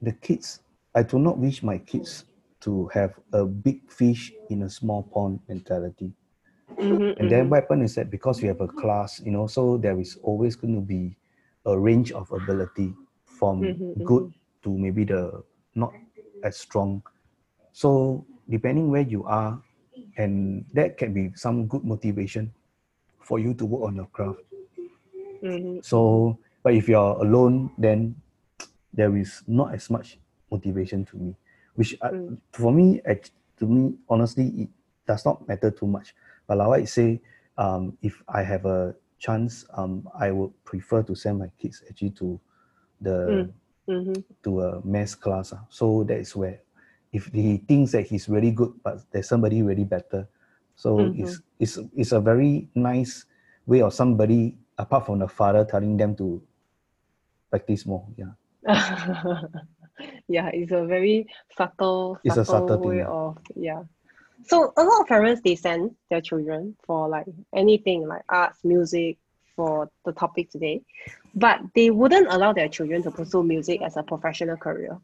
the kids, I do not wish my kids to have a big fish in a small pond mentality. mhm, And then mhm. what happens is that because we have a class, you know, so there is always going to be a range of ability from Mhm, good to maybe the not as strong. So depending where you are, and that can be some good motivation for you to work on your craft. Mhm, So, but if you're alone, then there is not as much motivation to me. Which I, Mm. for me, act- to me, honestly, it does not matter too much. But like I say, um, if I have a chance, um, I would prefer to send my kids actually to the mhm. to a mass class. ah. So that is where, if he thinks that he's really good, but there's somebody really better, so Mhm. it's it's it's a very nice way of somebody apart from the father telling them to practice more. Yeah. yeah, it's a very subtle, It's a subtle subtle thing, way yeah. of yeah. So a lot of parents they send their children for like anything like arts, music for the topic today, but they wouldn't allow their children to pursue music as a professional career.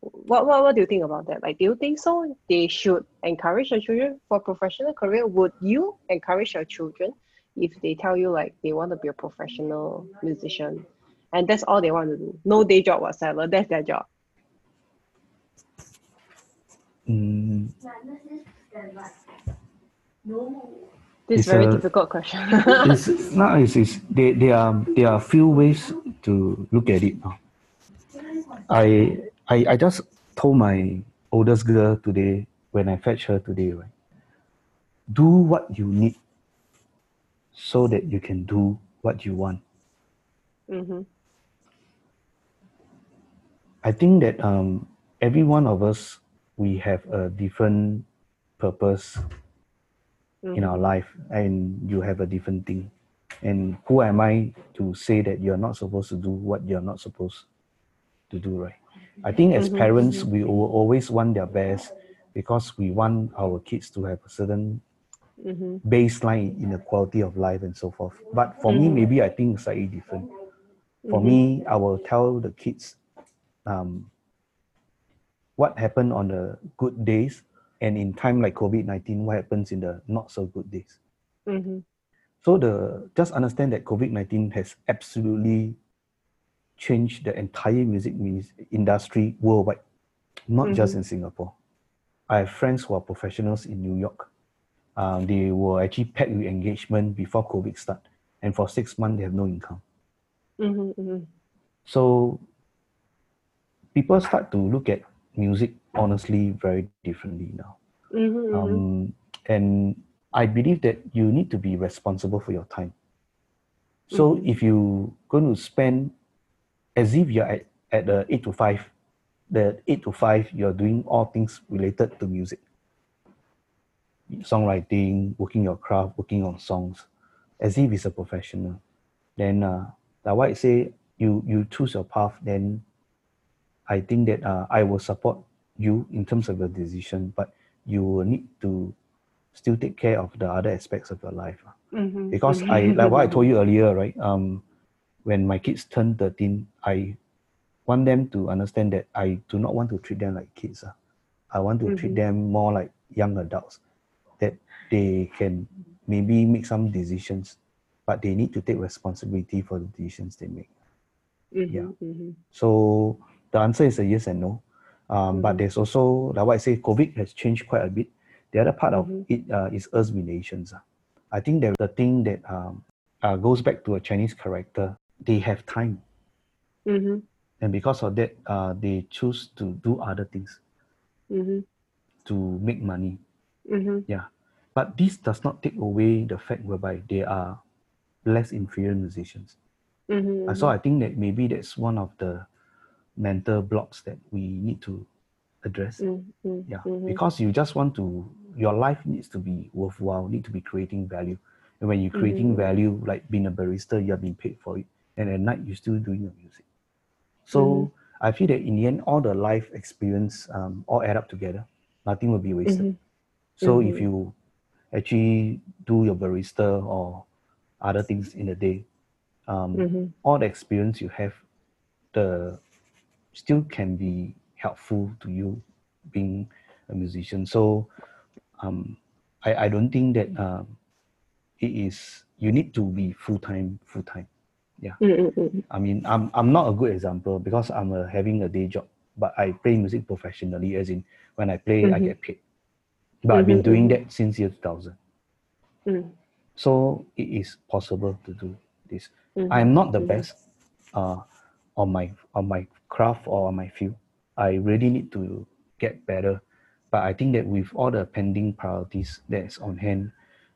What, what what do you think about that? Like, do you think so? They should encourage their children for professional career. Would you encourage your children if they tell you like they want to be a professional musician, and that's all they want to do, no day job whatsoever. That's their job. Mm, This It's very a- difficult question. it's no, it's, it's there, there are there are few ways to look at it now. I I I just told my oldest girl today when I fetch her today, right? Do what you need so that you can do what you want. mm-hmm. I think that um, every one of us we have a different purpose in our life, and you have a different thing. And who am I to say that you're not supposed to do what you're not supposed to do, right? I think as Mhm, parents, we will always want their best because we want our kids to have a certain Mm-hmm. baseline in the quality of life and so forth. But for me, Mhm. maybe I think it's slightly different. For me, I will tell the kids um, what happened on the good days, and in time like COVID nineteen, what happens in the not so good days. Mm-hmm. So the just understand that COVID nineteen has absolutely changed the entire music industry worldwide, not just Mhm. in Singapore. I have friends who are professionals in New York. Um, they were actually packed with engagement before COVID start, and for six months they have no income. Mm-hmm. Mm-hmm. So people start to look at music honestly very differently now. Mm-hmm. Um, and I believe that you need to be responsible for your time. So Mhm. if you're going to spend as if you're at, at the eight to five, the eight to five, you're doing all things related to music. Songwriting, working your craft, working on songs, as if it's a professional. Then uh, like what I say, you you choose your path, then I think that uh, I will support you in terms of your decision, but you will need to still take care of the other aspects of your life. Mm-hmm. Because I like what I told you earlier, right? Um, when my kids turn 13, I want them to understand that I do not want to treat them like kids. ah. I want to treat Mhm. them more like young adults, that they can maybe make some decisions, but they need to take responsibility for the decisions they make. yeah. Mm-hmm. So the answer is a yes and no. Um, But Mhm. there's also, like what I say, COVID has changed quite a bit. The other part of it uh, is us relations. I think that the thing that um, uh, goes back to a Chinese character, they have time. Mm-hmm. And because of that, uh, they choose to do other things Mm-hmm. to make money. Mm-hmm. Yeah. But this does not take away the fact whereby they are less inferior musicians. Mm-hmm. Uh, So I think that maybe that's one of the mental blocks that we need to address. Mm-hmm. Yeah, Mm-hmm. because you just want to, your life needs to be worthwhile, need to be creating value. And when you're creating Mhm. value, like being a barista, you are being paid for it. And at night, you're still doing your music. So Mhm. I feel that in the end, all the life experience um, all add up together. Nothing will be wasted. Mhm. So if you actually do your barista or other things in the day, um, Mm-hmm. all the experience you have, the still can be helpful to you being a musician. So um, I, I don't think that um, it is you need to be full time full time. Mm-hmm. I mean I'm I'm not a good example because I'm a, having a day job, but I play music professionally. As in when I play, I Mhm. get paid. But I've been Mhm, doing mhm. that since year 2000. Mm-hmm. So it is possible to do this. Mm-hmm. I'm not the best uh, on my on my craft or on my field. I really need to get better. But I think that with all the pending priorities that's on hand,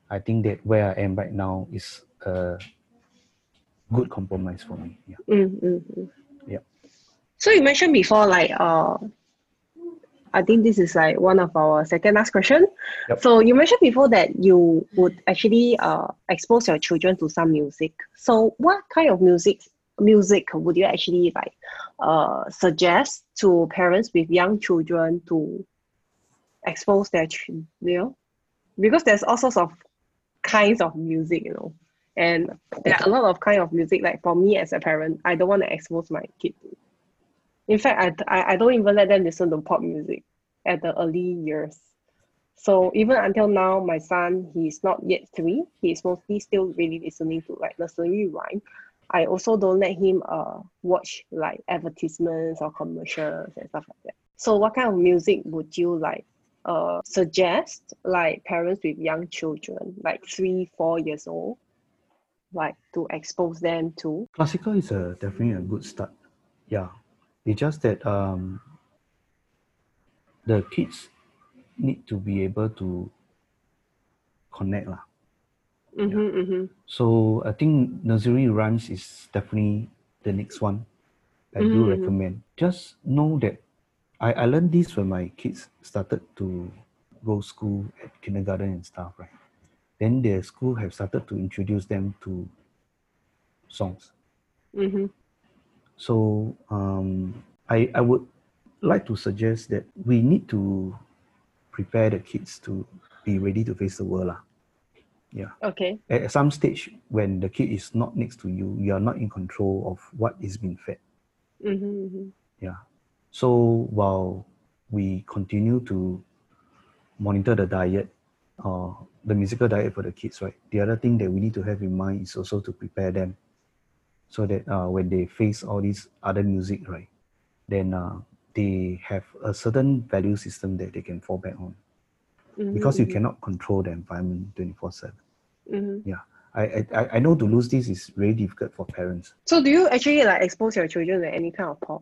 I think that where I am right now is a good compromise for me. Yeah. Mm-hmm. Yep. So you mentioned before, like, uh, I think this is like one of our second last question. Yep. So you mentioned before that you would actually uh, expose your children to some music. So what kind of music music would you actually like uh, suggest to parents with young children to expose their you know? Because there's all sorts of kinds of music you know? And there are a lot of kind of music like for me as a parent i don't want to expose my kid in fact I, I, I don't even let them listen to pop music at the early years. So even until now my son he's not yet three he's mostly still really listening to like nursery rhyme i also don't let him uh watch like advertisements or commercials and stuff like that so what kind of music would you like uh, suggest like parents with young children, like three, four years old, like to expose them to? Classical is a definitely a good start. Yeah, it's just that um, the kids need to be able to connect lah. Mm-hmm, mm-hmm. So I think nursery rhymes is definitely the next one. I do Mhm. recommend. Just know that I, I learned this when my kids started to go school at kindergarten and stuff, right? Then their school have started to introduce them to songs. Mm-hmm. So um, I, I would like to suggest that we need to prepare the kids to be ready to face the world. lah. Yeah. Okay. At some stage, when the kid is not next to you, you are not in control of what is being fed. Mm-hmm, mm-hmm. Yeah. So while we continue to monitor the diet or the musical diet for the kids, right? The other thing that we need to have in mind is also to prepare them so that uh, when they face all these other music, right, then uh, they have a certain value system that they can fall back on because you Mhm, cannot control the environment 24 7. Mhm. Yeah. I, I, I- know to lose this is really difficult for parents. So do you actually like expose your children to any kind of pop?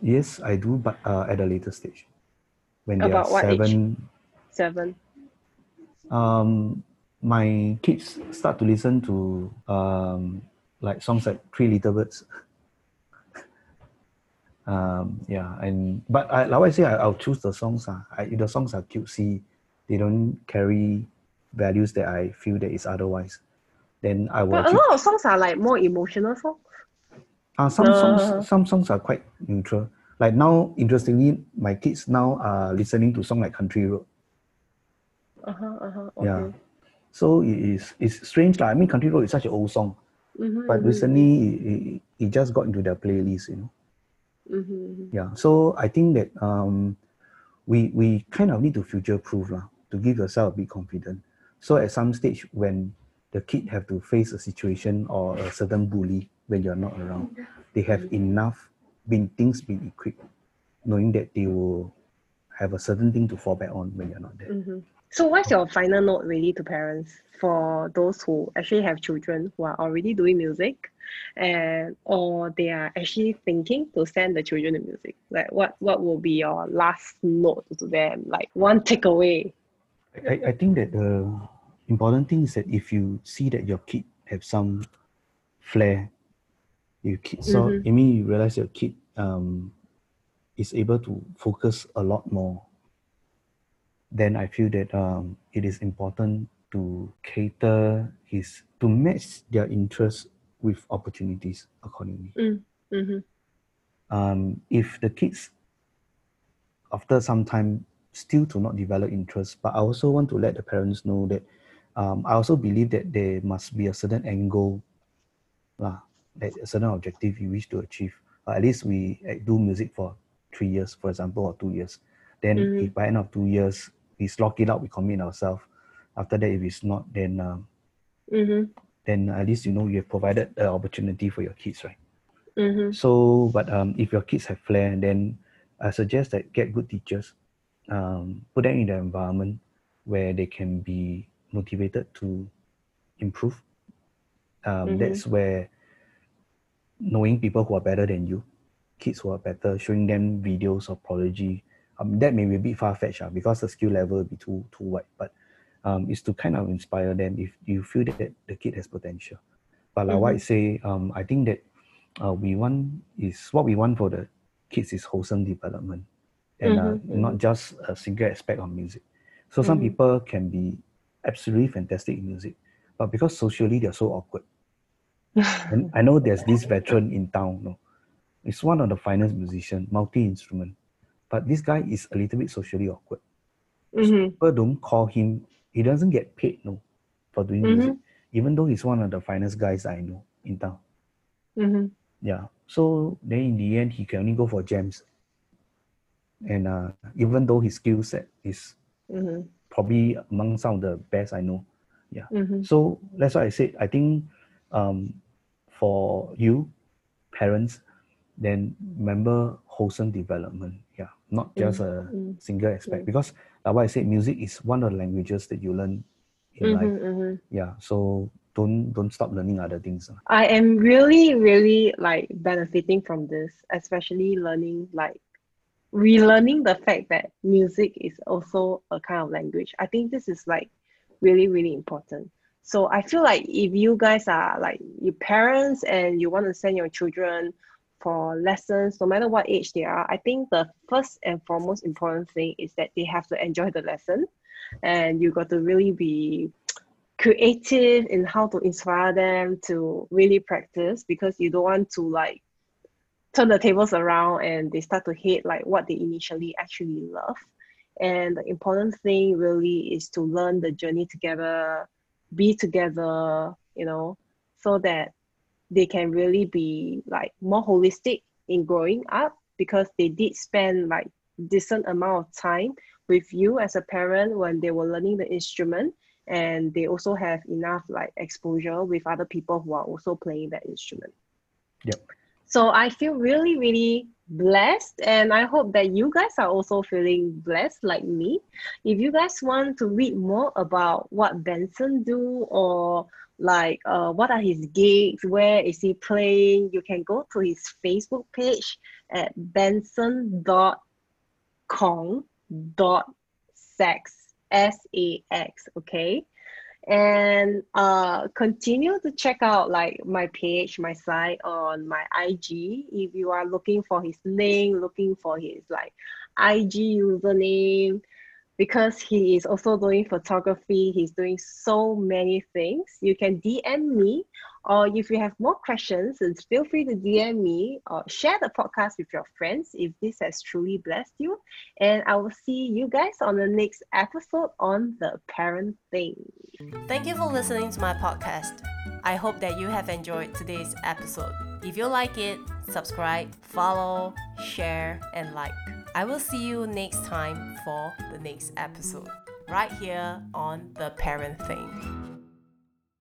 Yes, I do, but uh, at a later stage. When they About are what age? seven, Seven. um, my kids start to listen to um, like songs like Three Little Birds. um, yeah, and but I, like I say, I, I'll choose the songs. Uh, I, the songs are cutesy, they don't carry values that I feel that is otherwise. Then I will. But a lot of songs are like more emotional songs. Uh, some Uh, songs, some songs are quite neutral. Like now, interestingly, my kids now are listening to song like Country Road. Uh-huh, uh-huh. Yeah. So it is it's strange. Like, I mean, Country Road is such an old song, Mhm, but mhm, recently it, it, it just got into their playlist. You know. mhm, mhm. Yeah. So I think that um, we we kind of need to future proof lah to give yourself a bit confident. So at some stage when the kid have to face a situation or a certain bully when you're not around, they have enough been things been equipped, knowing that they will have a certain thing to fall back on when you're not there. Mhm. So what's your final note really to parents for those who actually have children who are already doing music and or they are actually thinking to send the children to music? Like what what will be your last note to them? Like one takeaway. I, I think that the important thing is that if you see that your kid have some flair, you kid so Mhm. I mean you realize your kid um is able to focus a lot more, then I feel that um it is important to cater his to match their interests with opportunities accordingly. Mm-hmm. um, if the kids after some time still to not develop interest but i also want to let the parents know that um, i also believe that there must be a certain angle lah, that a certain objective you wish to achieve Uh, at least we uh, do music for three years for example or two years then Mhm. if by end of two years we slog it up, we commit ourselves after that if it's not then um, Mm-hmm. then at least you know you have provided the opportunity for your kids right Mm-hmm. so, but um, if your kids have flair, then I suggest that get good teachers, um, put them in the environment where they can be motivated to improve. Um, Mhm. That's where knowing people who are better than you, kids who are better, showing them videos of prodigy. Um, that may be a bit far fetched uh, because the skill level will be too too wide, but um, is to kind of inspire them if you feel that the kid has potential. But like what I say, um, I think that uh, we want is what we want for the kids is wholesome development and uh, Mhm, not just a single aspect of music. So some Mhm. people can be absolutely fantastic in music, but because socially they're so awkward, and I know there's this veteran in town. No, he's one of the finest musician, multi instrument, but this guy is a little bit socially awkward. Mm-hmm. People don't call him. He doesn't get paid no for doing Mhm. music, even though he's one of the finest guys I know in town. Mm-hmm. Yeah. So then in the end, he can only go for jams. And uh, even though his skill set is Mm-hmm. probably among some of the best I know. Mm-hmm. So that's why I said I think um, for you, parents, then remember wholesome development. Yeah, not just a mm. single aspect. Mm. Because like what I said, music is one of the languages that you learn in life. Mm-hmm. Mm-hmm. Yeah. So don't don't stop learning other things. I am really, really like benefiting from this, especially learning like relearning the fact that music is also a kind of language. I think this is like really, really important. So I feel like if you guys are like your parents and you want to send your children for lessons, no matter what age they are, I think the first and foremost important thing is that they have to enjoy the lesson and you got to really be creative in how to inspire them to really practice because you don't want to like turn the tables around and they start to hate like what they initially actually love. And the important thing really is to learn the journey together be together you know so that they can really be like more holistic in growing up because they did spend like decent amount of time with you as a parent when they were learning the instrument. And they also have enough like exposure with other people who are also playing that instrument. Yep. So i feel really really blessed and i hope that you guys are also feeling blessed like me. If you guys want to read more about what benson do or like uh, what are his gigs where is he playing you can go to his facebook page at benson dot kong sax s-a-x okay and uh continue to check out like my page my site on my ig if you are looking for his link looking for his like ig username because he is also doing photography he's doing so many things you can dm me or if you have more questions feel free to dm me or share the podcast with your friends if this has truly blessed you and i will see you guys on the next episode on the parent thing Thank you for listening to my podcast. I hope that you have enjoyed today's episode. If you like it, subscribe, follow, share, and like. I will see you next time for the next episode, right here on The Parent Thing.